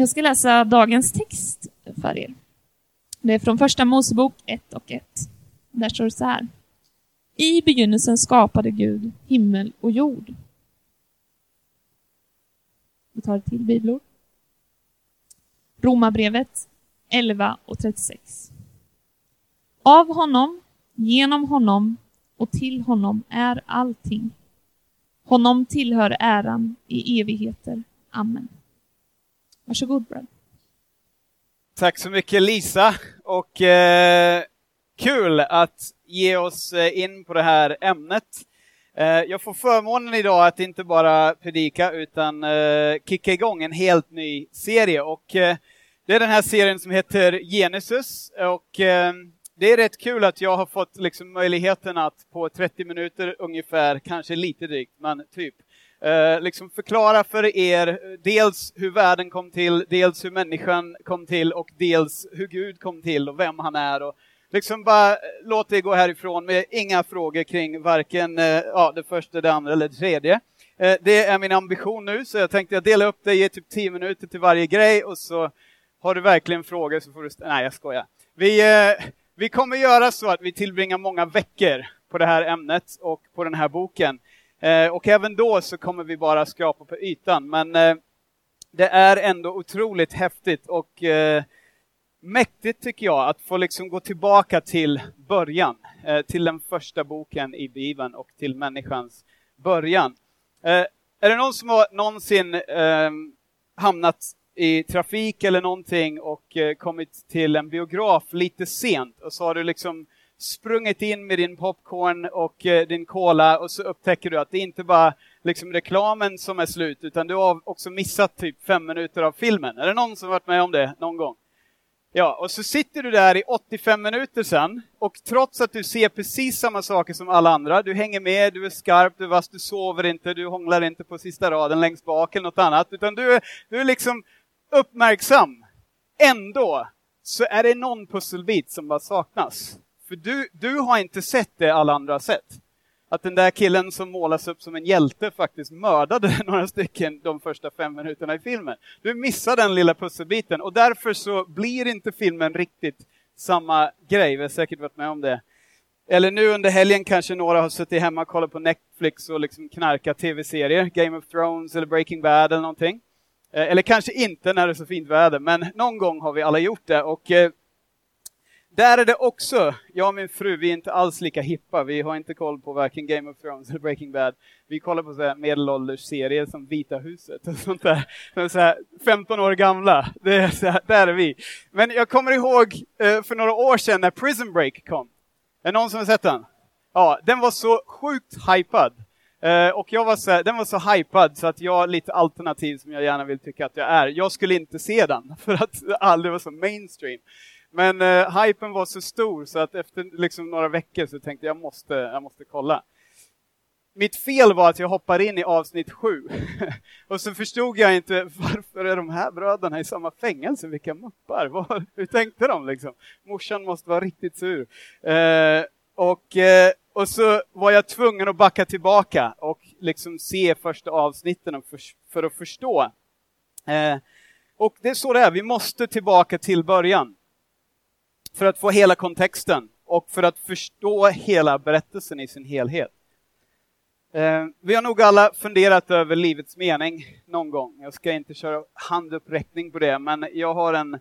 Jag ska läsa dagens text för er. Det är från Första Mosebok 1 och 1. Där står det så här. I begynnelsen skapade Gud himmel och jord. Vi tar ett till bibelord. Romarbrevet 11 och 36. Av honom, genom honom och till honom är allting. Honom tillhör äran i evigheter. Amen. Varsågod Brad. Tack så mycket Lisa och eh, kul att ge oss eh, in på det här ämnet. Eh, jag får förmånen idag att inte bara predika utan eh, kicka igång en helt ny serie och eh, det är den här serien som heter Genesis och eh, det är rätt kul att jag har fått liksom möjligheten att på 30 minuter ungefär, kanske lite drygt, men typ, eh, liksom förklara för er eh, dels hur världen kom till, dels hur människan kom till och dels hur Gud kom till och vem han är. Och liksom bara eh, låt det gå härifrån med inga frågor kring varken eh, ja, det första, det andra eller det tredje. Eh, det är min ambition nu, så jag tänkte jag dela upp det, ge typ 10 minuter till varje grej och så har du verkligen frågor så får du... Nej, jag skojar. Vi, eh, vi kommer göra så att vi tillbringar många veckor på det här ämnet och på den här boken. Eh, och även då så kommer vi bara skrapa på ytan, men eh, det är ändå otroligt häftigt och eh, mäktigt tycker jag att få liksom gå tillbaka till början, till den första boken i Bibeln och till människans början. Är det någon som har någonsin hamnat i trafik eller någonting och kommit till en biograf lite sent och så har du liksom sprungit in med din popcorn och eh, din cola och så upptäcker du att det inte bara liksom reklamen som är slut utan du har också missat typ fem minuter av filmen. Är det någon som varit med om det någon gång? Ja, och så sitter du där i 85 minuter sen och trots att du ser precis samma saker som alla andra, du hänger med, du är skarp, du är vass, du sover inte, du hånglar inte på sista raden längst bak eller något annat, utan du är, du är liksom uppmärksam. Ändå så är det någon pusselbit som bara saknas. För du, du har inte sett det alla andra har sett. Att den där killen som målas upp som en hjälte faktiskt mördade några stycken de första fem minuterna i filmen. Du missar den lilla pusselbiten och därför så blir inte filmen riktigt samma grej. Vi har säkert varit med om det. Eller nu under helgen kanske några har suttit hemma och kollat på Netflix och liksom knarkat tv-serier, Game of Thrones eller Breaking Bad eller någonting. Eh, eller kanske inte när det är så fint väder, men någon gång har vi alla gjort det. Och eh, där är det också, jag och min fru, vi är inte alls lika hippa. Vi har inte koll på varken Game of Thrones eller Breaking Bad. Vi kollar på så här medelålders serier som Vita huset och sånt där. Som är så här 15 år gamla. Det är så här, där är vi. Men jag kommer ihåg eh, för några år sedan när Prison Break kom. Är det någon som har sett den? Ja, den var så sjukt hypad. Uh, och jag var så, den var så hypad så att jag, lite alternativ som jag gärna vill tycka att jag är, jag skulle inte se den för att det aldrig var så mainstream. Men eh, hypen var så stor så att efter liksom några veckor så tänkte jag måste, jag måste kolla. Mitt fel var att jag hoppade in i avsnitt sju och så förstod jag inte varför är de här bröderna i samma fängelse, vilka muppar, Var, hur tänkte de liksom? Morsan måste vara riktigt sur. Eh, och eh, och så var jag tvungen att backa tillbaka och liksom se första avsnitten för, för att förstå. Eh, och det är så det är, vi måste tillbaka till början. För att få hela kontexten och för att förstå hela berättelsen i sin helhet. Eh, vi har nog alla funderat över livets mening någon gång. Jag ska inte köra handuppräckning på det, men jag har en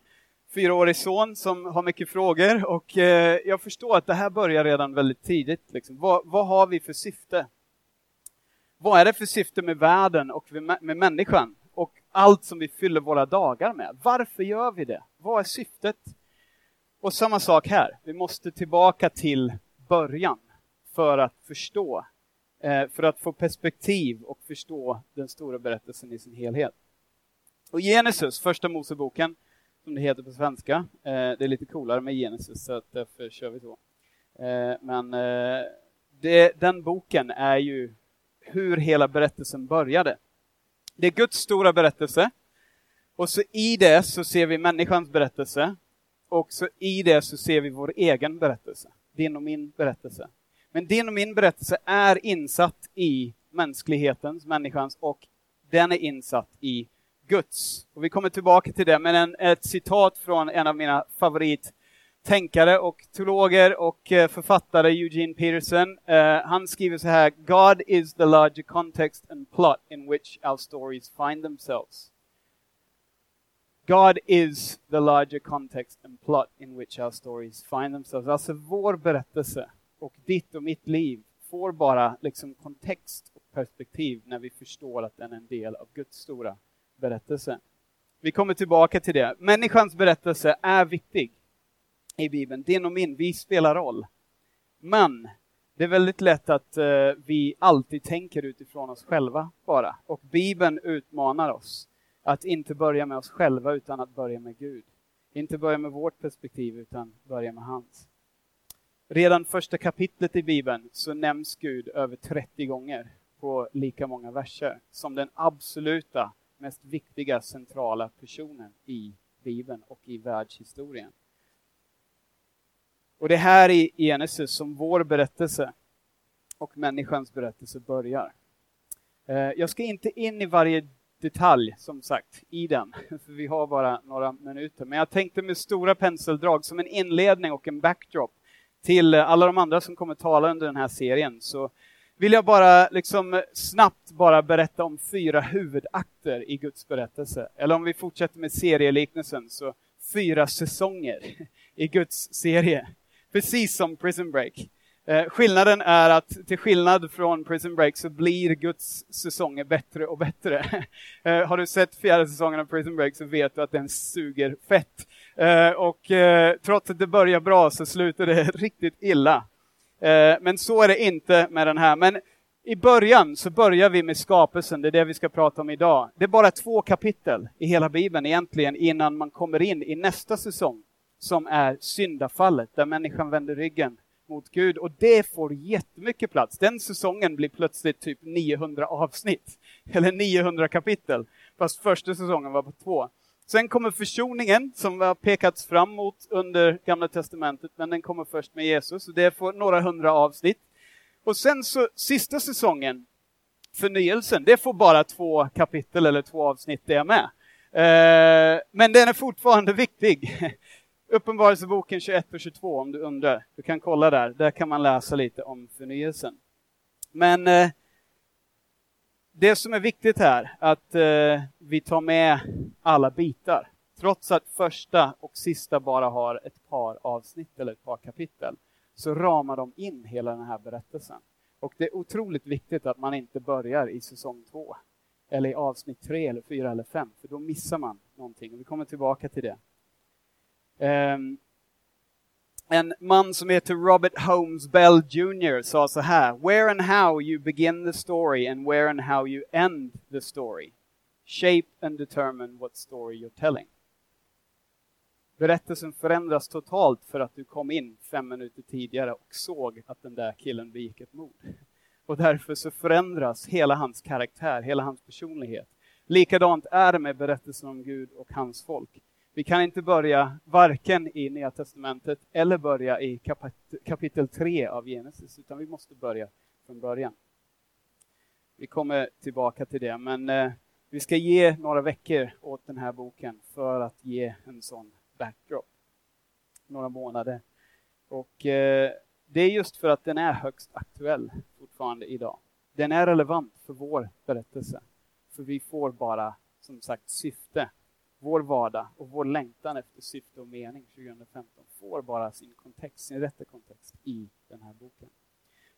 fyraårig son som har mycket frågor och eh, jag förstår att det här börjar redan väldigt tidigt. Liksom. Vad, vad, har vi för syfte? Vad är det för syfte med världen och med människan och allt som vi fyller våra dagar med? Varför gör vi det? Vad är syftet? Och samma sak här, vi måste tillbaka till början för att förstå, eh, för att få perspektiv och förstå den stora berättelsen i sin helhet. Och Genesis, första Moseboken, som det heter på svenska. Eh, det är lite coolare med Genesis, så därför kör vi så. Eh, men det, den boken är ju hur hela berättelsen började. Det är Guds stora berättelse. Och så i det så ser vi människans berättelse. Och så i det så ser vi vår egen berättelse. Din och min berättelse. Men din och min berättelse är insatt i mänsklighetens, människans och den är insatt i Guds. Och vi kommer tillbaka till det, men en, ett citat från en av mina favorittänkare och teologer och eh, författare, Eugene Peterson. Uh, han skriver så här, God is the larger context and plot in which our stories find themselves. God is the larger context and plot in which our stories find themselves. Alltså vår berättelse och ditt och mitt liv får bara liksom kontext och perspektiv när vi förstår att den är en del av Guds stora berättelse. Vi kommer tillbaka till det. Människans berättelse är viktig i Bibeln. Din och min, vi spelar roll. Men det är väldigt lätt att eh, vi alltid tänker utifrån oss själva bara. Och Bibeln utmanar oss att inte börja med oss själva utan att börja med Gud. Inte börja med vårt perspektiv utan börja med hans. Redan första kapitlet i Bibeln så nämns Gud över 30 gånger på lika många verser som den absoluta mest viktiga centrala personen i Bibeln och i världshistorien. Och det är här i Genesis som vår berättelse och människans berättelse börjar. Eh, jag ska inte in i varje detalj, som sagt, i den, för vi har bara några minuter. Men jag tänkte med stora penseldrag, som en inledning och en backdrop till eh, alla de andra som kommer tala under den här serien, så vill jag bara liksom snabbt bara berätta om fyra huvudakter i Guds berättelse. Eller om vi fortsätter med serieliknelsen, så fyra säsonger i Guds serie. Precis som Prison Break. Eh, skillnaden är att till skillnad från Prison Break så blir Guds säsonger bättre och bättre. Eh, har du sett fjärde säsongen av Prison Break så vet du att den suger fett. Eh, och eh, trots att det börjar bra så slutar det riktigt illa. Eh, men så är det inte med den här. Men i början så börjar vi med skapelsen, det är det vi ska prata om idag. Det är bara två kapitel i hela Bibeln egentligen innan man kommer in i nästa säsong som är syndafallet, där människan vänder ryggen mot Gud och det får jättemycket plats. Den säsongen blir plötsligt typ 900 avsnitt, eller 900 kapitel, fast första säsongen var på två. Sen kommer försoningen som har pekats fram mot under Gamla Testamentet, men den kommer först med Jesus, och det får några hundra avsnitt. Och sen så sista säsongen, förnyelsen, det får bara två kapitel eller två avsnitt det med. Eh, men den är fortfarande viktig. Uppenbarelseboken 21 och 22 om du undrar. Du kan kolla där, där kan man läsa lite om förnyelsen. Men eh, det som är viktigt här, att eh, vi tar med alla bitar. Trots att första och sista bara har ett par avsnitt eller ett par kapitel, så ramar de in hela den här berättelsen. Och det är otroligt viktigt att man inte börjar i säsong två, eller i avsnitt tre, eller fyra eller fem, för då missar man någonting. Och vi kommer tillbaka till det. Ehm, en man som heter Robert Holmes Bell Jr sa så här, Where and how you begin the story and where and how you end the story. Shape and determine what story you're telling. Berättelsen förändras totalt för att du kom in fem minuter tidigare och såg att den där killen begick ett mord. Och därför så förändras hela hans karaktär, hela hans personlighet. Likadant är det med berättelsen om Gud och hans folk. Vi kan inte börja varken i Nya Testamentet eller börja i kapitel 3 av Genesis, utan vi måste börja från början. Vi kommer tillbaka till det, men eh, vi ska ge några veckor åt den här boken för att ge en sån backdrop. Några månader. Och eh, det är just för att den är högst aktuell fortfarande idag. Den är relevant för vår berättelse. För vi får bara, som sagt, syfte vår vardag och vår längtan efter syfte och mening 2015 får bara sin kontext, sin rätta kontext i den här boken.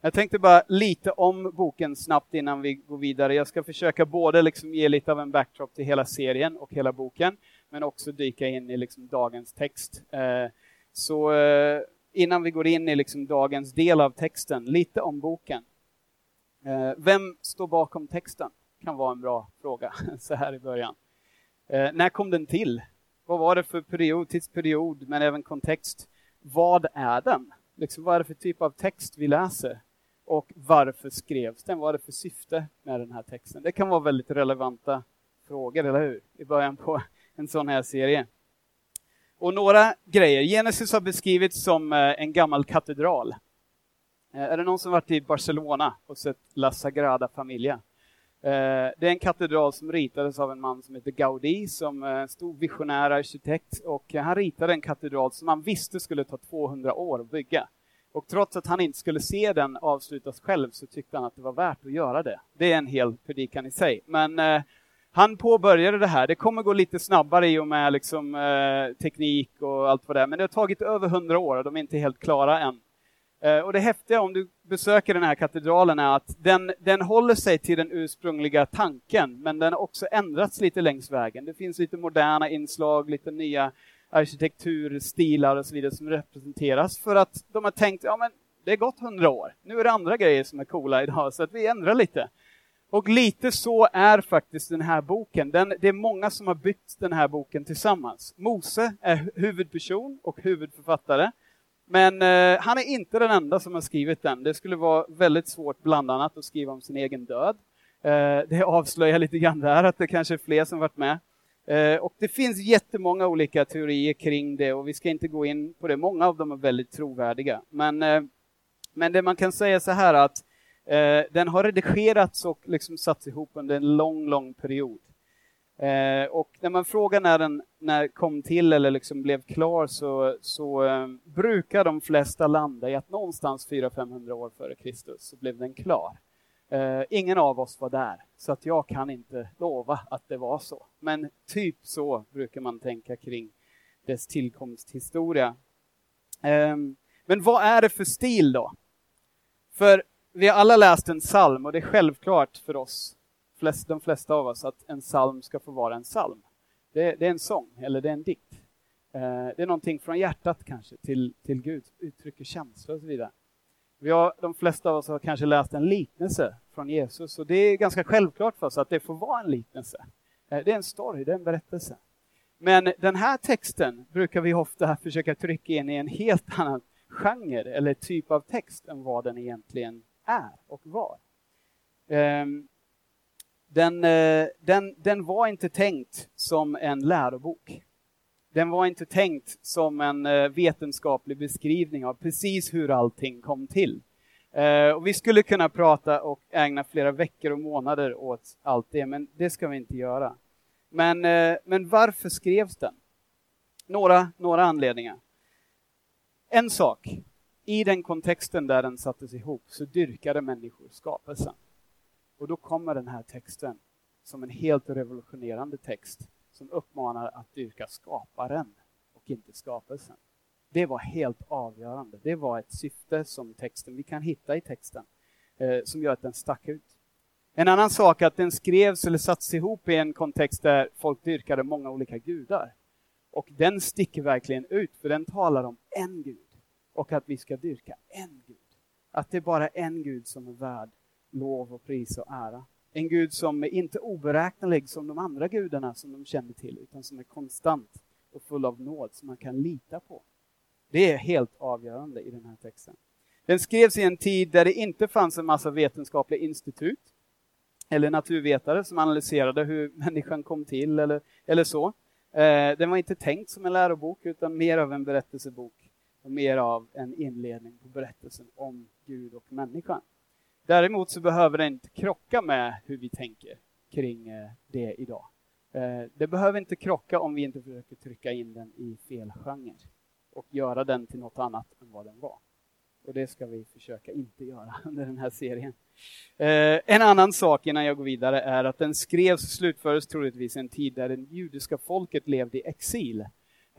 Jag tänkte bara lite om boken snabbt innan vi går vidare. Jag ska försöka både liksom ge lite av en backdrop till hela serien och hela boken, men också dyka in i liksom dagens text. Eh, så eh, innan vi går in i liksom dagens del av texten, lite om boken. Eh, vem står bakom texten? Kan vara en bra fråga så här i början. Eh, när kom den till? Vad var det för period, tidsperiod, men även kontext? Vad är den? Liksom, vad är det för typ av text vi läser? Och varför skrevs den? Vad är det för syfte med den här texten? Det kan vara väldigt relevanta frågor, eller hur? I början på en sån här serie. Och några grejer. Genesis har beskrivits som eh, en gammal katedral. Eh, är det någon som varit i Barcelona och sett La Sagrada Familia? Eh, det är en katedral som ritades av en man som heter Gaudí, som är en stor visionär arkitekt. Och eh, han ritade en katedral som han visste skulle ta 200 år att bygga. Och trots att han inte skulle se den avslutas själv så tyckte han att det var värt att göra det. Det är en hel predikan i sig. Men eh, han påbörjade det här. Det kommer gå lite snabbare i och med liksom, eh, teknik och allt vad det är. Men det har tagit över 100 år och de är inte helt klara än. Eh, och det häftiga om du besöker den här katedralen är att den, den håller sig till den ursprungliga tanken, men den har också ändrats lite längs vägen. Det finns lite moderna inslag, lite nya arkitekturstilar och så vidare som representeras för att de har tänkt, ja men det är gått hundra år, nu är det andra grejer som är coola idag, så att vi ändrar lite. Och lite så är faktiskt den här boken. Den, det är många som har byggt den här boken tillsammans. Mose är huvudperson och huvudförfattare. Men eh, han är inte den enda som har skrivit den. Det skulle vara väldigt svårt bland annat att skriva om sin egen död. Eh, det avslöjar lite grann där att det kanske är fler som varit med. Eh, och det finns jättemånga olika teorier kring det och vi ska inte gå in på det. Många av dem är väldigt trovärdiga. Men, eh, men det man kan säga så här att eh, den har redigerats och liksom satts ihop under en lång, lång period. Eh, och när man frågar när den när kom till eller liksom blev klar så, så eh, brukar de flesta landa i att någonstans 400-500 år före Kristus så blev den klar. Eh, ingen av oss var där, så att jag kan inte lova att det var så. Men typ så brukar man tänka kring dess tillkomsthistoria. Eh, men vad är det för stil då? För vi har alla läst en psalm och det är självklart för oss flest, de flesta av oss att en psalm ska få vara en psalm. Det, det är en sång, eller det är en dikt. Eh, det är någonting från hjärtat kanske till, till Gud, uttrycker känslor och så vidare. Vi har, de flesta av oss har kanske läst en liknelse från Jesus och det är ganska självklart för oss att det får vara en liknelse. Eh, det är en story, det är en berättelse. Men den här texten brukar vi ofta försöka trycka in i en helt annan genre eller typ av text än vad den egentligen är och var. Um, den, eh, den, den var inte tänkt som en lärobok. Den var inte tänkt som en eh, vetenskaplig beskrivning av precis hur allting kom till. Eh, och vi skulle kunna prata och ägna flera veckor och månader åt allt det, men det ska vi inte göra. Men, men varför skrevs den? Några, några anledningar. En sak, i den kontexten där den sattes ihop så dyrkade människor skapelsen. Och då kommer den här texten som en helt revolutionerande text som uppmanar att dyrka skaparen och inte skapelsen. Det var helt avgörande. Det var ett syfte som texten, vi kan hitta i texten, eh, som gör att den stack ut. En annan sak är att den skrevs eller sattes ihop i en kontext där folk dyrkade många olika gudar. Och den sticker verkligen ut, för den talar om en Gud och att vi ska dyrka en Gud. Att det är bara en Gud som är värd lov och pris och ära. En Gud som är inte oberäknelig som de andra gudarna som de känner till, utan som är konstant och full av nåd som man kan lita på. Det är helt avgörande i den här texten. Den skrevs i en tid där det inte fanns en massa vetenskapliga institut eller naturvetare som analyserade hur människan kom till eller, eller så. Eh, den var inte tänkt som en lärobok utan mer av en berättelsebok och mer av en inledning på berättelsen om Gud och människan. Däremot så behöver det inte krocka med hur vi tänker kring eh, det idag. Eh, det behöver inte krocka om vi inte försöker trycka in den i fel genre och göra den till något annat än vad den var. Och det ska vi försöka inte göra under den här serien. Eh, en annan sak innan jag går vidare är att den skrevs och slutfördes troligtvis i en tid där det judiska folket levde i exil.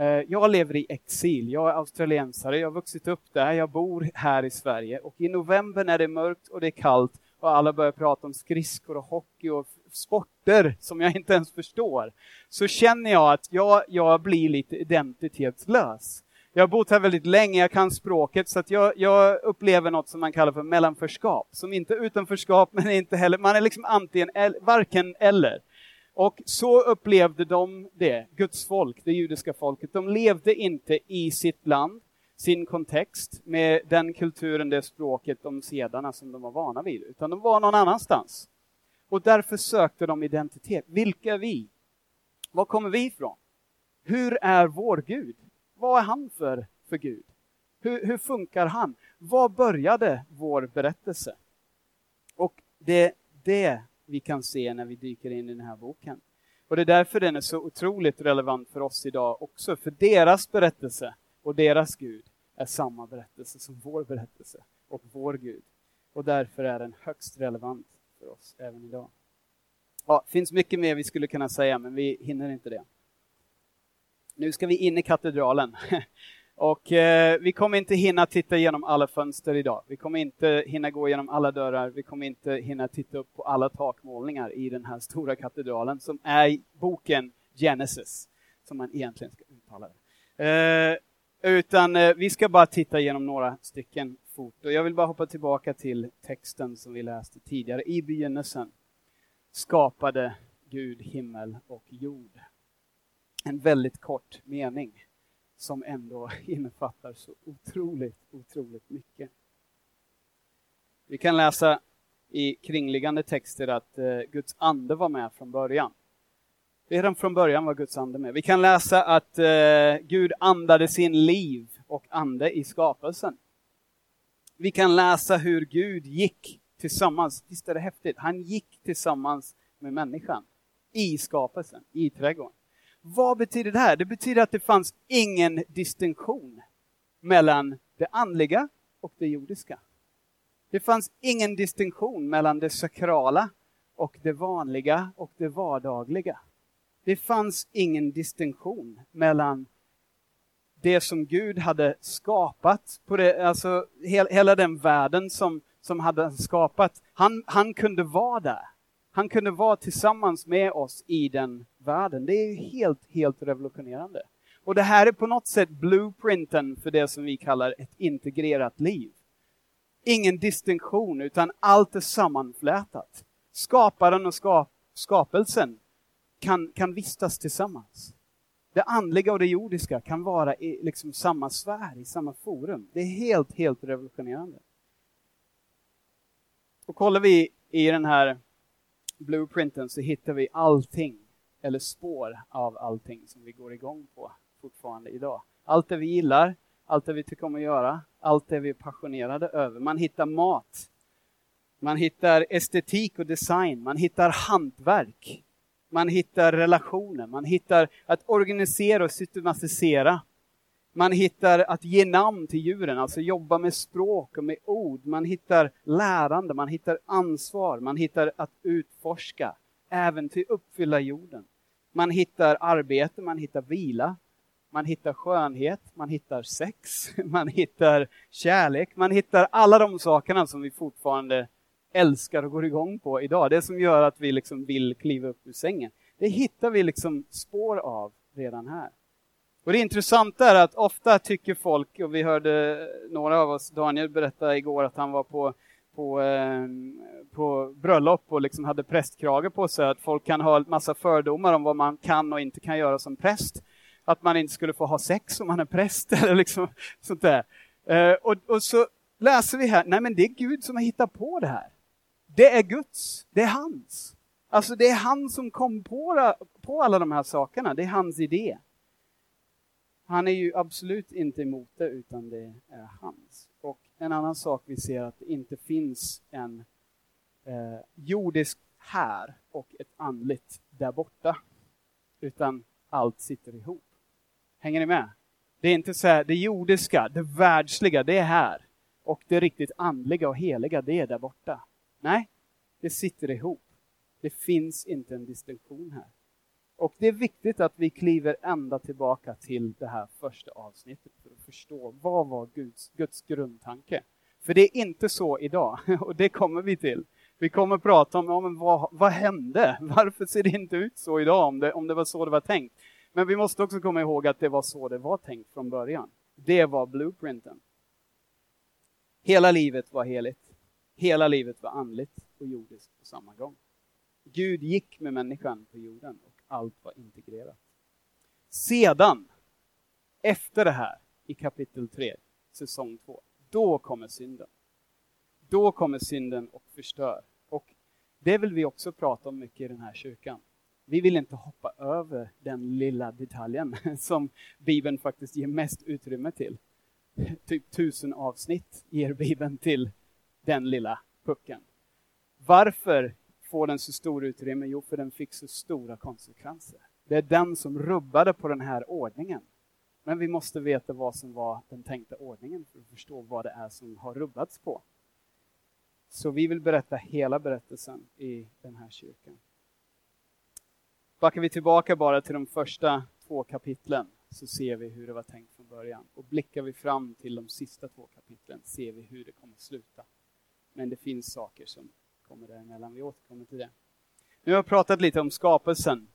Eh, jag lever i exil, jag är australiensare, jag har vuxit upp där, jag bor här i Sverige. Och i november när det är mörkt och det är kallt och alla börjar prata om skridskor och hockey och sporter som jag inte ens förstår, så känner jag att jag, jag blir lite identitetslös. Jag har bott här väldigt länge, jag kan språket, så att jag, jag upplever något som man kallar för mellanförskap, som inte är utanförskap, men inte heller, man är liksom antingen, varken eller. Och så upplevde de det, Guds folk, det judiska folket. De levde inte i sitt land, sin kontext, med den kulturen, det språket, de sedarna som de var vana vid, utan de var någon annanstans. Och därför sökte de identitet. Vilka är vi? Var kommer vi ifrån? Hur är vår Gud? Vad är han för, för Gud? Hur, hur funkar han? Var började vår berättelse? Och det, det vi kan se när vi dyker in i den här boken. Och det är därför den är så otroligt relevant för oss idag också, för deras berättelse och deras Gud är samma berättelse som vår berättelse och vår Gud. Och därför är den högst relevant för oss även idag. Ja, det finns mycket mer vi skulle kunna säga, men vi hinner inte det. Nu ska vi in i katedralen. Och eh, vi kommer inte hinna titta igenom alla fönster idag. Vi kommer inte hinna gå igenom alla dörrar. Vi kommer inte hinna titta upp på alla takmålningar i den här stora katedralen som är boken Genesis, som man egentligen ska uttala det. Eh, utan eh, vi ska bara titta igenom några stycken fort. Och jag vill bara hoppa tillbaka till texten som vi läste tidigare. I begynnelsen skapade Gud himmel och jord. En väldigt kort mening som ändå innefattar så otroligt, otroligt mycket. Vi kan läsa i kringliggande texter att eh, Guds ande var med från början. Redan från början var Guds ande med. Vi kan läsa att eh, Gud andade sin liv och ande i skapelsen. Vi kan läsa hur Gud gick tillsammans, visst är det häftigt, han gick tillsammans med människan i skapelsen, i trädgården. Vad betyder det här? Det betyder att det fanns ingen distinktion mellan det andliga och det jordiska. Det fanns ingen distinktion mellan det sakrala och det vanliga och det vardagliga. Det fanns ingen distinktion mellan det som Gud hade skapat, på det, alltså hela den världen som, som hade skapat. Han, han kunde vara där. Han kunde vara tillsammans med oss i den världen. Det är helt, helt revolutionerande. Och det här är på något sätt blueprinten för det som vi kallar ett integrerat liv. Ingen distinktion, utan allt är sammanflätat. Skaparen och skap skapelsen kan, kan vistas tillsammans. Det andliga och det jordiska kan vara i liksom samma sfär, i samma forum. Det är helt, helt revolutionerande. Och kollar vi i den här blueprinten så hittar vi allting, eller spår av allting som vi går igång på fortfarande idag. Allt det vi gillar, allt det vi tycker om att göra, allt det vi är passionerade över. Man hittar mat, man hittar estetik och design, man hittar hantverk, man hittar relationer, man hittar att organisera och systematisera. Man hittar att ge namn till djuren, alltså jobba med språk och med ord. Man hittar lärande, man hittar ansvar, man hittar att utforska, även till uppfylla jorden. Man hittar arbete, man hittar vila, man hittar skönhet, man hittar sex, man hittar kärlek, man hittar alla de sakerna som vi fortfarande älskar och går igång på idag. Det som gör att vi liksom vill kliva upp ur sängen. Det hittar vi liksom spår av redan här. Och det intressanta är att ofta tycker folk, och vi hörde några av oss, Daniel berätta igår att han var på, på, eh, på bröllop och liksom hade prästkrage på sig, att folk kan ha en massa fördomar om vad man kan och inte kan göra som präst. Att man inte skulle få ha sex om man är präst eller liksom sånt där. Eh, och, och så läser vi här, nej men det är Gud som har hittat på det här. Det är Guds, det är hans. Alltså det är han som kom på, på alla de här sakerna, det är hans idé. Han är ju absolut inte emot det, utan det är hans. Och en annan sak vi ser att det inte finns en eh, jordisk här och ett andligt där borta, utan allt sitter ihop. Hänger ni med? Det är inte så här, det jordiska, det världsliga, det är här. Och det riktigt andliga och heliga, det är där borta. Nej, det sitter ihop. Det finns inte en distinktion här. Och det är viktigt att vi kliver ända tillbaka till det här första avsnittet för att förstå vad var Guds, Guds grundtanke. För det är inte så idag, och det kommer vi till. Vi kommer prata om ja, men vad, vad hände? Varför ser det inte ut så idag om det, om det var så det var tänkt? Men vi måste också komma ihåg att det var så det var tänkt från början. Det var blueprinten. Hela livet var heligt. Hela livet var andligt och jordiskt på samma gång. Gud gick med människan på jorden allt var integrerat. Sedan, efter det här, i kapitel 3, säsong 2, då kommer synden. Då kommer synden och förstör. Och det vill vi också prata om mycket i den här kyrkan. Vi vill inte hoppa över den lilla detaljen som Bibeln faktiskt ger mest utrymme till. Typ tusen avsnitt ger Bibeln till den lilla pucken. Varför får den så stor utrymme? Jo, för den fick så stora konsekvenser. Det är den som rubbade på den här ordningen. Men vi måste veta vad som var den tänkta ordningen för att förstå vad det är som har rubbats på. Så vi vill berätta hela berättelsen i den här kyrkan. Backar vi tillbaka bara till de första två kapitlen så ser vi hur det var tänkt från början. Och blickar vi fram till de sista två kapitlen ser vi hur det kommer sluta. Men det finns saker som kommer däremellan. Vi återkommer till det. Nu har jag pratat lite om skapelsen.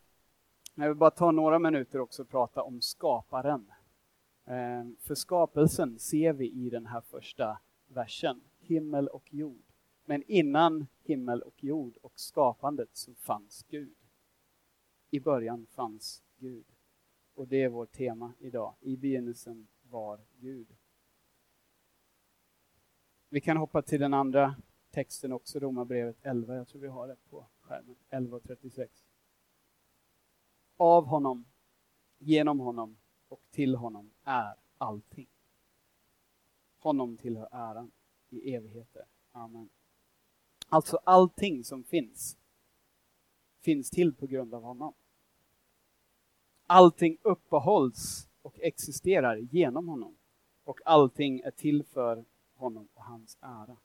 Jag vill bara ta några minuter också och prata om skaparen. Ehm, för skapelsen ser vi i den här första versen, himmel och jord. Men innan himmel och jord och skapandet så fanns Gud. I början fanns Gud. Och det är vårt tema idag. I begynnelsen var Gud. Vi kan hoppa till den andra texten också, Romarbrevet 11. Jag tror vi har det på skärmen. 11.36. Av honom, genom honom och till honom är allting. Honom tillhör äran i evigheter. Amen. Alltså allting som finns, finns till på grund av honom. Allting uppehålls och existerar genom honom. Och allting är till för honom och hans ära.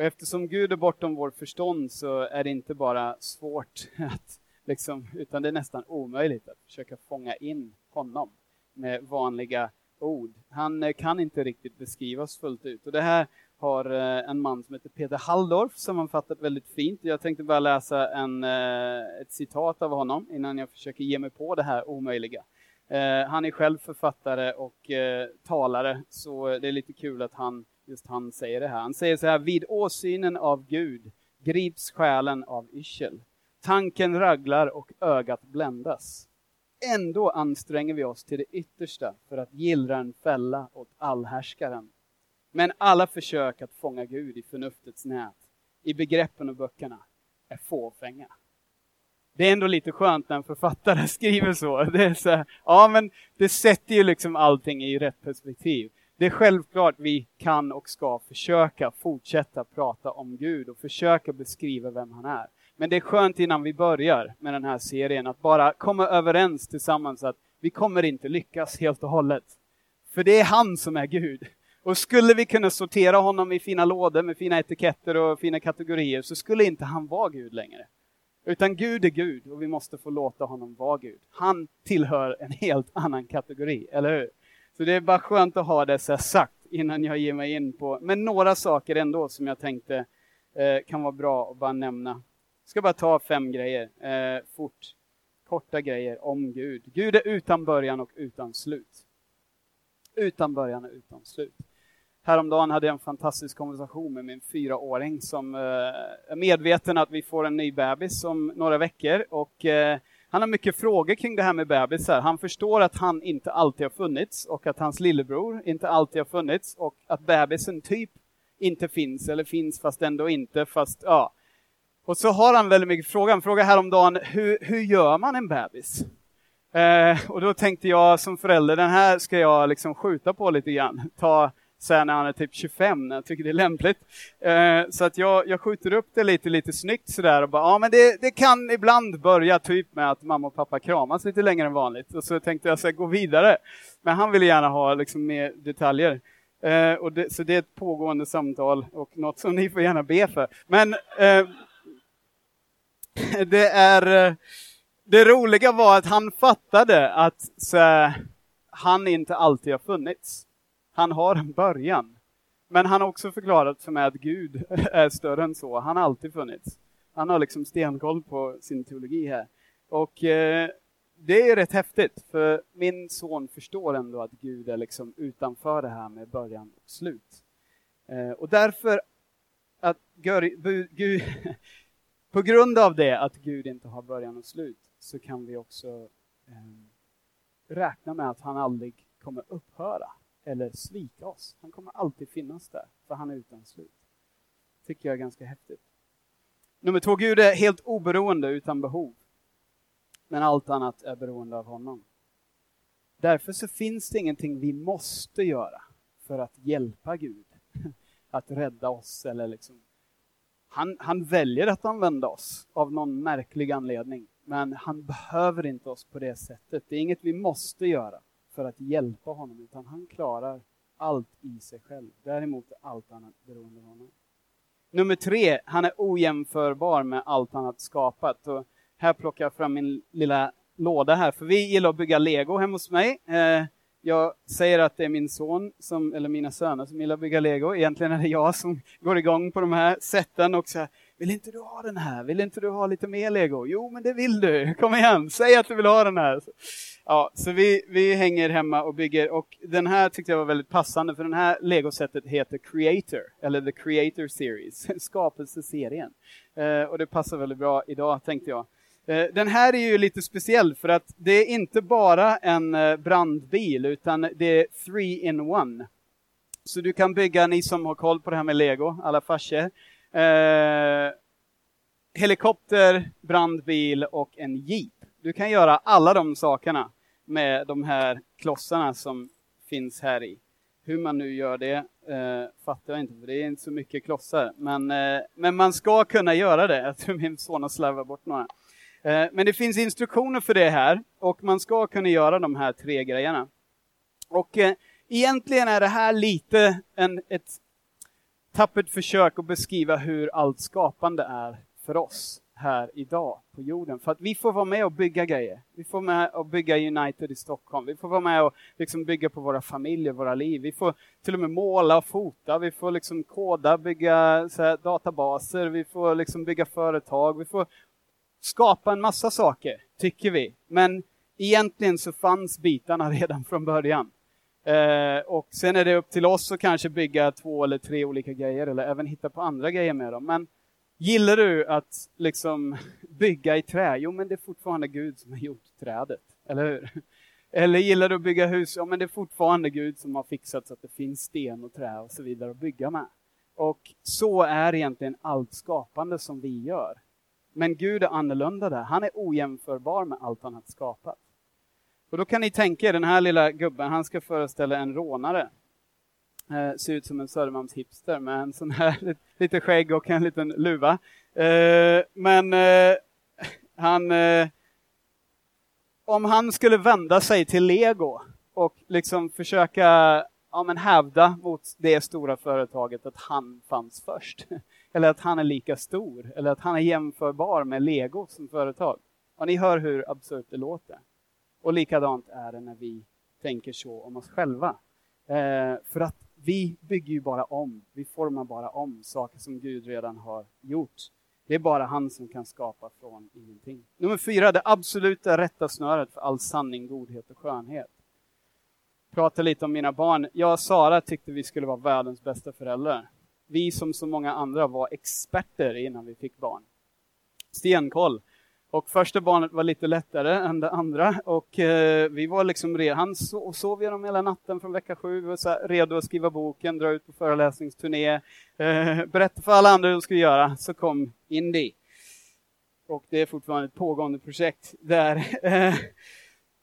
Och eftersom Gud är bortom vårt förstånd så är det inte bara svårt att liksom, utan det är nästan omöjligt att försöka fånga in honom med vanliga ord. Han eh, kan inte riktigt beskrivas fullt ut. Och det här har eh, en man som heter Peter Halldorf sammanfattat väldigt fint. Jag tänkte bara läsa en, eh, ett citat av honom innan jag försöker ge mig på det här omöjliga. Han är själv författare och talare, så det är lite kul att han, just han säger det här. Han säger så här, vid åsynen av Gud grips själen av yrsel. Tanken raglar och ögat bländas. Ändå anstränger vi oss till det yttersta för att gillra en fälla åt allhärskaren. Men alla försök att fånga Gud i förnuftets nät, i begreppen och böckerna, är fåfänga. Det är ändå lite skönt när en författare skriver så. Det är så här, ja men det sätter ju liksom allting i rätt perspektiv. Det är självklart vi kan och ska försöka fortsätta prata om Gud och försöka beskriva vem han är. Men det är skönt innan vi börjar med den här serien att bara komma överens tillsammans att vi kommer inte lyckas helt och hållet. För det är han som är Gud. Och skulle vi kunna sortera honom i fina lådor med fina etiketter och fina kategorier så skulle inte han vara Gud längre. Utan Gud är Gud och vi måste få låta honom vara Gud. Han tillhör en helt annan kategori, eller hur? Så det är bara skönt att ha det så sagt innan jag ger mig in på, men några saker ändå som jag tänkte eh, kan vara bra att bara nämna ska bara ta fem grejer eh, fort. Korta grejer om Gud. Gud är utan början och utan slut. Utan början och utan slut. Häromdagen hade jag en fantastisk konversation med min fyraåring som eh, är medveten att vi får en ny bebis om några veckor och eh, han har mycket frågor kring det här med bebisar. Han förstår att han inte alltid har funnits och att hans lillebror inte alltid har funnits och att bebisen typ inte finns eller finns fast ändå inte fast ja, och så har han väldigt mycket frågor. Han frågade häromdagen, hur, hur gör man en bebis? Eh, och då tänkte jag som förälder, den här ska jag liksom skjuta på lite grann. Ta sen när han är typ 25, när jag tycker det är lämpligt. Eh, så att jag, jag skjuter upp det lite, lite snyggt sådär och bara, ja men det, det kan ibland börja typ med att mamma och pappa kramas lite längre än vanligt. Och så tänkte jag så här, gå vidare. Men han ville gärna ha liksom mer detaljer. Eh, och det, så det är ett pågående samtal och något som ni får gärna be för. Men eh, det är... Eh, det roliga var att han fattade att så, han inte alltid har funnits. Han har en början. Men han har också förklarat för mig att Gud är större än så. Han har alltid funnits. Han har liksom stenkoll på sin teologi här. Och eh, det är rätt häftigt, för min son förstår ändå att Gud är liksom utanför det här med början och slut. Eh, och därför att Gud, på grund av det, att Gud inte har början och slut, så kan vi också eh, räkna med att han aldrig kommer upphöra eller svika oss. Han kommer alltid finnas där, för han är utan slut. tycker jag är ganska häftigt. Nummer två, Gud är helt oberoende utan behov. Men allt annat är beroende av honom. Därför så finns det ingenting vi måste göra för att hjälpa Gud att rädda oss eller liksom Han, han väljer att använda oss av någon märklig anledning. Men han behöver inte oss på det sättet. Det är inget vi måste göra för att hjälpa honom, utan han klarar allt i sig själv. Däremot är allt annat beroende av honom. Nummer tre, han är ojämförbar med allt annat skapat. Och här plockar jag fram min lilla låda här, för vi gillar att bygga lego hemma hos mig. Eh, jag säger att det är min son, som, eller mina söner, som gillar att bygga lego. Egentligen är det jag som går igång på de här sätten och säger vill inte du ha den här? Vill inte du ha lite mer lego? Jo, men det vill du. Kom igen, säg att du vill ha den här. Ja, så vi, vi hänger hemma och bygger och den här tyckte jag var väldigt passande för den här legosättet heter Creator, eller The Creator Series, skapelseserien. Eh, och det passar väldigt bra idag tänkte jag. Eh, den här är ju lite speciell för att det är inte bara en eh, brandbil utan det är three in one. Så du kan bygga, ni som har koll på det här med lego, alla farsor, eh, helikopter, brandbil och en jeep. Du kan göra alla de sakerna med de här klossarna som finns här i. Hur man nu gör det eh, fattar jag inte, för det är inte så mycket klossar. Men, eh, men man ska kunna göra det. Jag tror min son har slarvat bort några. Eh, men det finns instruktioner för det här och man ska kunna göra de här tre grejerna. Och eh, egentligen är det här lite en, ett tappert försök att beskriva hur allt skapande är för oss här idag på jorden. För att vi får vara med och bygga grejer. Vi får vara med och bygga United i Stockholm. Vi får vara med och liksom bygga på våra familjer, våra liv. Vi får till och med måla och fota. Vi får liksom koda, bygga här, databaser. Vi får liksom bygga företag. Vi får skapa en massa saker, tycker vi. Men egentligen så fanns bitarna redan från början. Eh, och sen är det upp till oss att kanske bygga två eller tre olika grejer eller även hitta på andra grejer med dem. Men gillar du att liksom bygga i trä? Jo, men det är fortfarande Gud som har gjort trädet, eller hur? Eller gillar du att bygga hus? Ja, men det är fortfarande Gud som har fixat så att det finns sten och trä och så vidare att bygga med. Och så är egentligen allt skapande som vi gör. Men Gud är annorlunda där. Han är ojämförbar med allt han har skapat. Och då kan ni tänka er den här lilla gubben, han ska föreställa en rånare. Eh, ser ut som en Södermalmshipster med en sån här lite skägg och en liten luva. Eh, men eh, han... Eh, om han skulle vända sig till Lego och liksom försöka ja, men hävda mot det stora företaget att han fanns först. Eller att han är lika stor, eller att han är jämförbar med Lego som företag. Och ni hör hur absurt det låter. Och likadant är det när vi tänker så om oss själva. Eh, för att vi bygger ju bara om, vi formar bara om saker som Gud redan har gjort. Det är bara han som kan skapa från ingenting. Nummer fyra, det absoluta rätta snöret för all sanning, godhet och skönhet. Prata lite om mina barn. Jag och Sara tyckte vi skulle vara världens bästa föräldrar. Vi som så många andra var experter innan vi fick barn. Stenkoll. Och första barnet var lite lättare än det andra och eh, vi var liksom redo. Han sov, sov genom hela natten från vecka sju, var så redo att skriva boken, dra ut på föreläsningsturné, eh, berätta för alla andra hur de skulle göra. Så kom Indy. Och det är fortfarande ett pågående projekt där. Eh,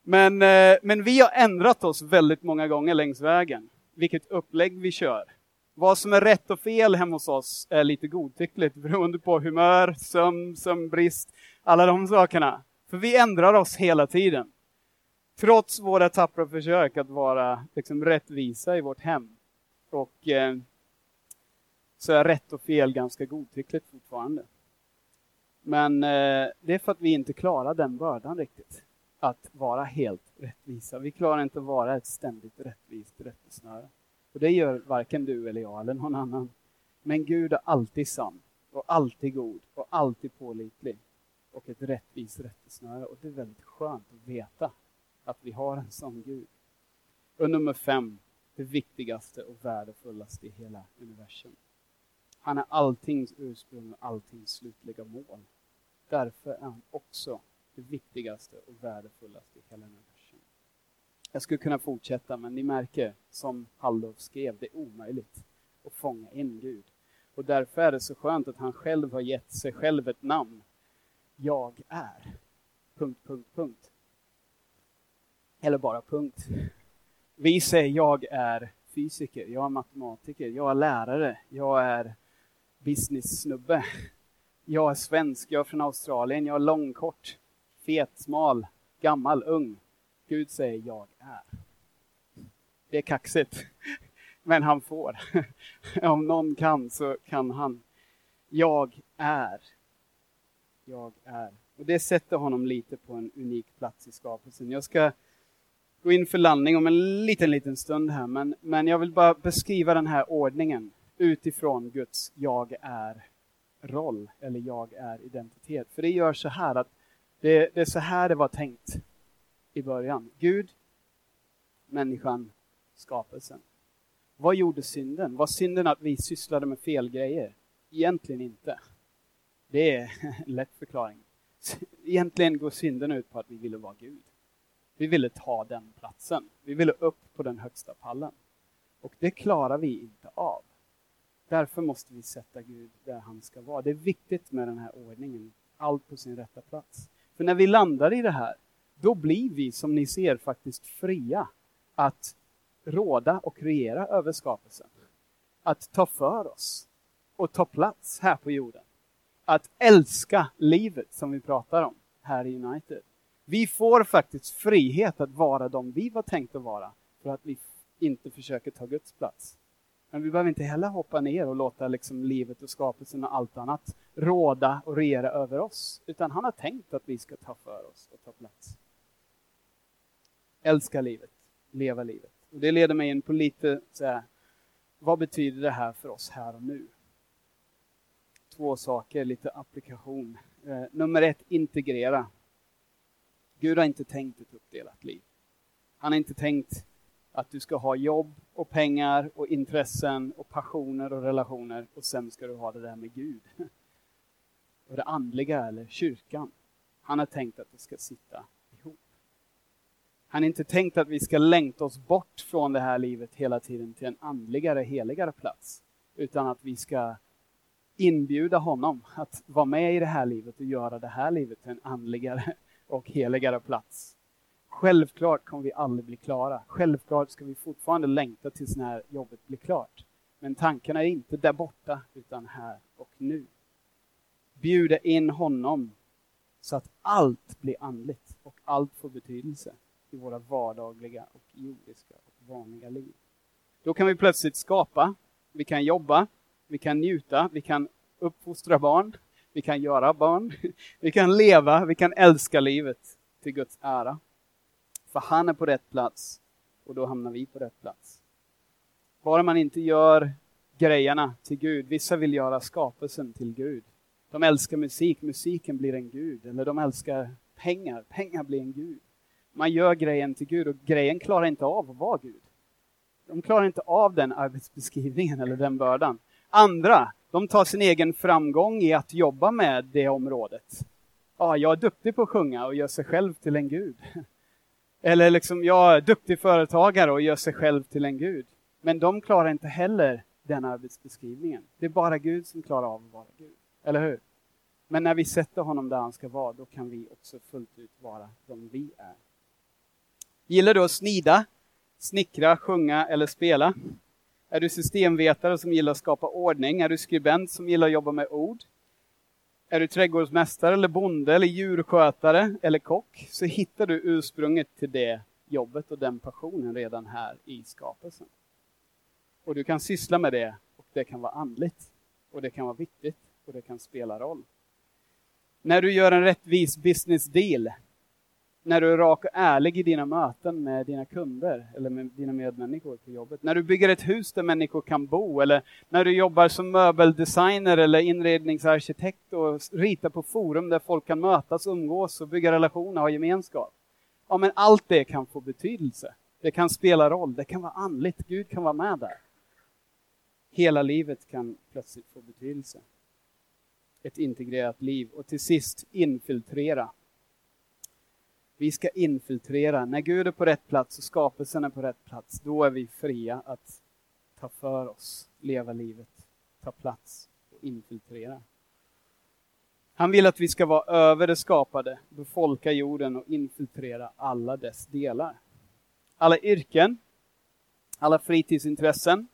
men, eh, men vi har ändrat oss väldigt många gånger längs vägen, vilket upplägg vi kör. Vad som är rätt och fel hemma hos oss är lite godtyckligt beroende på humör, sömn, sömnbrist, alla de sakerna. För vi ändrar oss hela tiden. Trots våra tappra försök att vara liksom, rättvisa i vårt hem. Och eh, så är rätt och fel ganska godtyckligt fortfarande. Men eh, det är för att vi inte klarar den bördan riktigt. Att vara helt rättvisa. Vi klarar inte att vara ett ständigt rättvist rättesnöre. Och det gör varken du eller jag eller någon annan. Men Gud är alltid sann och alltid god och alltid pålitlig och ett rättvist rättesnöre. Och det är väldigt skönt att veta att vi har en sån Gud. Och nummer fem, det viktigaste och värdefullaste i hela universum. Han är alltings ursprung och alltings slutliga mål. Därför är han också det viktigaste och värdefullaste i hela universum. Jag skulle kunna fortsätta, men ni märker, som Halldorf skrev, det är omöjligt att fånga in Gud. Och därför är det så skönt att han själv har gett sig själv ett namn jag är. Punkt, punkt, punkt. Eller bara punkt. Vi säger jag är fysiker, jag är matematiker, jag är lärare, jag är business-snubbe. Jag är svensk, jag är från Australien, jag är långkort, fet, smal, gammal, ung. Gud säger jag är. Det är kaxigt, men han får. Om någon kan så kan han. Jag är. Jag är. Och det sätter honom lite på en unik plats i skapelsen. Jag ska gå in för landning om en liten, liten stund här, men, men jag vill bara beskriva den här ordningen utifrån Guds jag är-roll, eller jag är-identitet. För det gör så här att det, det är så här det var tänkt i början. Gud, människan, skapelsen. Vad gjorde synden? Var synden att vi sysslade med fel grejer? Egentligen inte. Det är en lätt förklaring. Egentligen går synden ut på att vi ville vara Gud. Vi ville ta den platsen. Vi ville upp på den högsta pallen. Och det klarar vi inte av. Därför måste vi sätta Gud där han ska vara. Det är viktigt med den här ordningen. Allt på sin rätta plats. För när vi landar i det här, då blir vi som ni ser faktiskt fria att råda och regera över skapelsen. Att ta för oss och ta plats här på jorden. Att älska livet som vi pratar om här i United. Vi får faktiskt frihet att vara de vi var tänkt att vara för att vi inte försöker ta Guds plats. Men vi behöver inte heller hoppa ner och låta liksom livet och skapelsen och allt annat råda och regera över oss. Utan han har tänkt att vi ska ta för oss och ta plats. Älska livet, leva livet. Och det leder mig in på lite så här, vad betyder det här för oss här och nu? Två saker, lite applikation. Eh, nummer ett, integrera. Gud har inte tänkt ett uppdelat liv. Han har inte tänkt att du ska ha jobb och pengar och intressen och passioner och relationer och sen ska du ha det där med Gud. Och det andliga eller kyrkan. Han har tänkt att det ska sitta. Han har inte tänkt att vi ska längta oss bort från det här livet hela tiden till en andligare, heligare plats. Utan att vi ska inbjuda honom att vara med i det här livet och göra det här livet till en andligare och heligare plats. Självklart kommer vi aldrig bli klara. Självklart ska vi fortfarande längta tills när jobbet blir klart. Men tankarna är inte där borta, utan här och nu. Bjuda in honom så att allt blir andligt och allt får betydelse i våra vardagliga och jordiska och vanliga liv. Då kan vi plötsligt skapa, vi kan jobba, vi kan njuta, vi kan uppfostra barn, vi kan göra barn, vi kan leva, vi kan älska livet till Guds ära. För han är på rätt plats och då hamnar vi på rätt plats. Bara man inte gör grejerna till Gud. Vissa vill göra skapelsen till Gud. De älskar musik, musiken blir en gud. Eller de älskar pengar, pengar blir en gud. Man gör grejen till Gud och grejen klarar inte av att vara Gud. De klarar inte av den arbetsbeskrivningen eller den bördan. Andra, de tar sin egen framgång i att jobba med det området. Ja, jag är duktig på att sjunga och gör sig själv till en gud. Eller liksom, jag är duktig företagare och gör sig själv till en gud. Men de klarar inte heller den arbetsbeskrivningen. Det är bara Gud som klarar av att vara Gud. Eller hur? Men när vi sätter honom där han ska vara, då kan vi också fullt ut vara de vi är. Gillar du att snida, snickra, sjunga eller spela? Är du systemvetare som gillar att skapa ordning? Är du skribent som gillar att jobba med ord? Är du trädgårdsmästare eller bonde eller djurskötare eller kock så hittar du ursprunget till det jobbet och den passionen redan här i skapelsen. Och du kan syssla med det och det kan vara andligt och det kan vara viktigt och det kan spela roll. När du gör en rättvis business deal när du är rak och ärlig i dina möten med dina kunder eller med dina medmänniskor på jobbet. När du bygger ett hus där människor kan bo eller när du jobbar som möbeldesigner eller inredningsarkitekt och ritar på forum där folk kan mötas, umgås och bygga relationer och ha gemenskap. Ja, men allt det kan få betydelse. Det kan spela roll, det kan vara andligt, Gud kan vara med där. Hela livet kan plötsligt få betydelse. Ett integrerat liv och till sist infiltrera vi ska infiltrera. När Gud är på rätt plats och skapelsen är på rätt plats, då är vi fria att ta för oss, leva livet, ta plats och infiltrera. Han vill att vi ska vara över det skapade, befolka jorden och infiltrera alla dess delar. Alla yrken, alla fritidsintressen,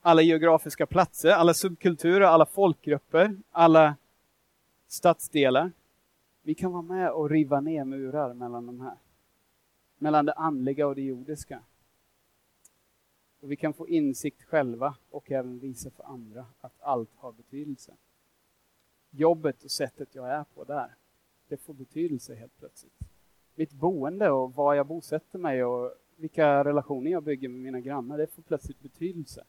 alla geografiska platser, alla subkulturer, alla folkgrupper, alla stadsdelar. Vi kan vara med och riva ner murar mellan de här. Mellan det andliga och det jordiska. Och vi kan få insikt själva och även visa för andra att allt har betydelse. Jobbet och sättet jag är på där, det får betydelse helt plötsligt. Mitt boende och var jag bosätter mig och vilka relationer jag bygger med mina grannar, det får plötsligt betydelse.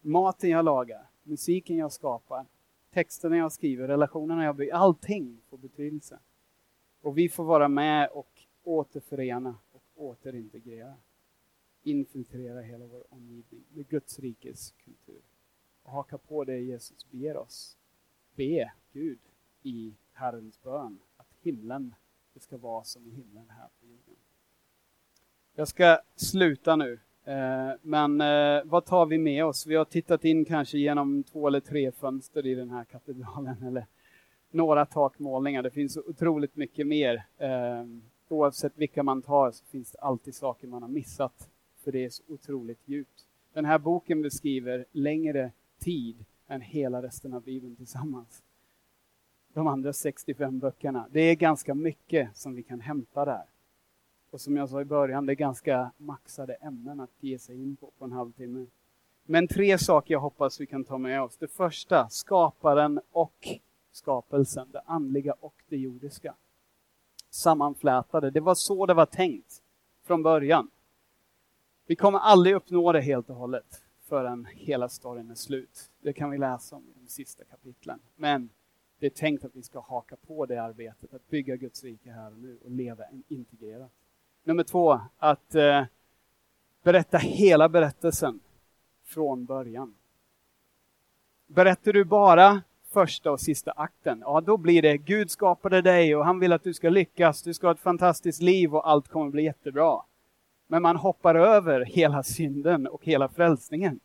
Maten jag lagar, musiken jag skapar, texterna jag skriver, relationerna jag bygger, allting får betydelse. Och vi får vara med och återförena och återintegrera. Infiltrera hela vår omgivning med Guds rikes kultur. Och haka på det Jesus ber oss. Be Gud i Herrens bön att himlen, det ska vara som i himlen här på jorden. Jag ska sluta nu. Eh, men eh, vad tar vi med oss? Vi har tittat in kanske genom två eller tre fönster i den här katedralen, eller några takmålningar. Det finns otroligt mycket mer. Eh, oavsett vilka man tar så finns det alltid saker man har missat, för det är så otroligt djupt. Den här boken beskriver längre tid än hela resten av Bibeln tillsammans. De andra 65 böckerna. Det är ganska mycket som vi kan hämta där. Och som jag sa i början, det är ganska maxade ämnen att ge sig in på på en halvtimme. Men tre saker jag hoppas vi kan ta med oss. Det första, skaparen och skapelsen. Det andliga och det jordiska. Sammanflätade. Det var så det var tänkt från början. Vi kommer aldrig uppnå det helt och hållet förrän hela storyn är slut. Det kan vi läsa om i de sista kapitlen. Men det är tänkt att vi ska haka på det arbetet, att bygga Guds rike här och nu och leva integrerat. Nummer två, att eh, berätta hela berättelsen från början. Berättar du bara första och sista akten, ja då blir det Gud skapade dig och han vill att du ska lyckas, du ska ha ett fantastiskt liv och allt kommer bli jättebra. Men man hoppar över hela synden och hela frälsningen.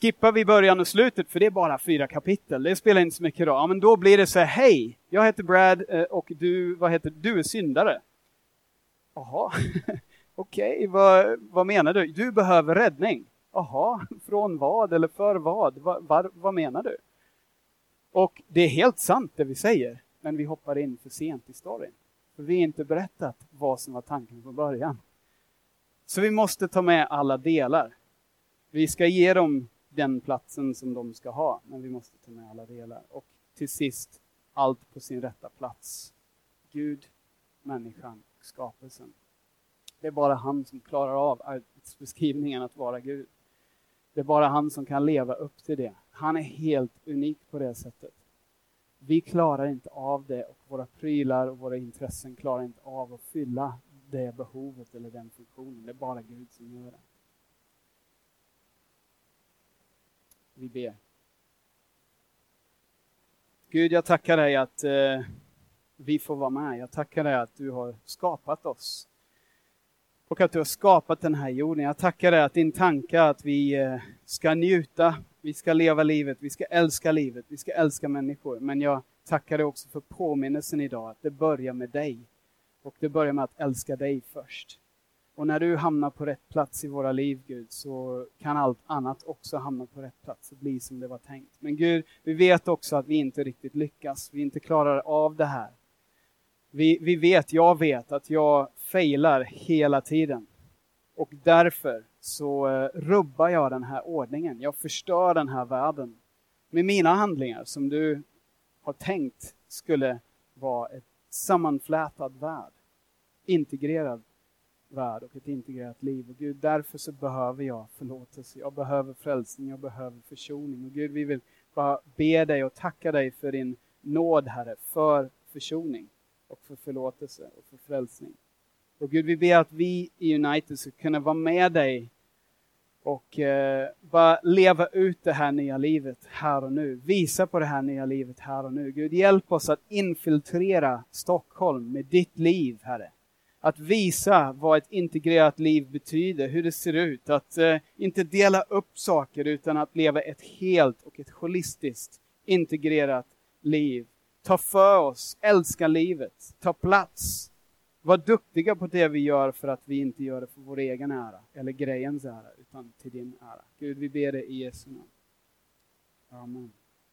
Skippar vi början och slutet, för det är bara fyra kapitel, det spelar inte så mycket roll. Ja, men då blir det så här, hej, jag heter Brad eh, och du, vad heter du? är syndare. Jaha, okej, okay, vad, vad menar du? Du behöver räddning. Jaha, från vad eller för vad? Va, var, vad menar du? Och det är helt sant det vi säger, men vi hoppar in för sent i storyn. För vi har inte berättat vad som var tanken från början. Så vi måste ta med alla delar. Vi ska ge dem den platsen som de ska ha, men vi måste ta med alla delar. Och till sist, allt på sin rätta plats. Gud, människan skapelsen. Det är bara han som klarar av arbetsbeskrivningen att vara Gud. Det är bara han som kan leva upp till det. Han är helt unik på det sättet. Vi klarar inte av det och våra prylar och våra intressen klarar inte av att fylla det behovet eller den funktionen. Det är bara Gud som gör det. Vi ber. Gud, jag tackar dig att eh, vi får vara med. Jag tackar dig att du har skapat oss. Och att du har skapat den här jorden. Jag tackar dig att din tanke är att vi eh, ska njuta, vi ska leva livet, vi ska älska livet, vi ska älska människor. Men jag tackar dig också för påminnelsen idag, att det börjar med dig. Och det börjar med att älska dig först. Och när du hamnar på rätt plats i våra liv, Gud, så kan allt annat också hamna på rätt plats och bli som det var tänkt. Men Gud, vi vet också att vi inte riktigt lyckas, vi inte klarar av det här. Vi, vi vet, jag vet att jag failar hela tiden. Och därför så eh, rubbar jag den här ordningen. Jag förstör den här världen med mina handlingar som du har tänkt skulle vara ett sammanflätad värld. Integrerad värld och ett integrerat liv. Och Gud, därför så behöver jag förlåtelse. Jag behöver frälsning, jag behöver försoning. Och Gud, vi vill bara be dig och tacka dig för din nåd, Herre, för försoning och för förlåtelse och för frälsning. Och Gud, vi ber att vi i United ska kunna vara med dig och eh, bara leva ut det här nya livet här och nu. Visa på det här nya livet här och nu. Gud, hjälp oss att infiltrera Stockholm med ditt liv, Herre. Att visa vad ett integrerat liv betyder, hur det ser ut. Att eh, inte dela upp saker utan att leva ett helt och ett holistiskt integrerat liv ta för oss, älska livet, ta plats Var duktiga på det vi gör för att vi inte gör det för vår egen ära eller grejens ära, utan till din ära. Gud, vi ber dig i Jesu namn. Amen.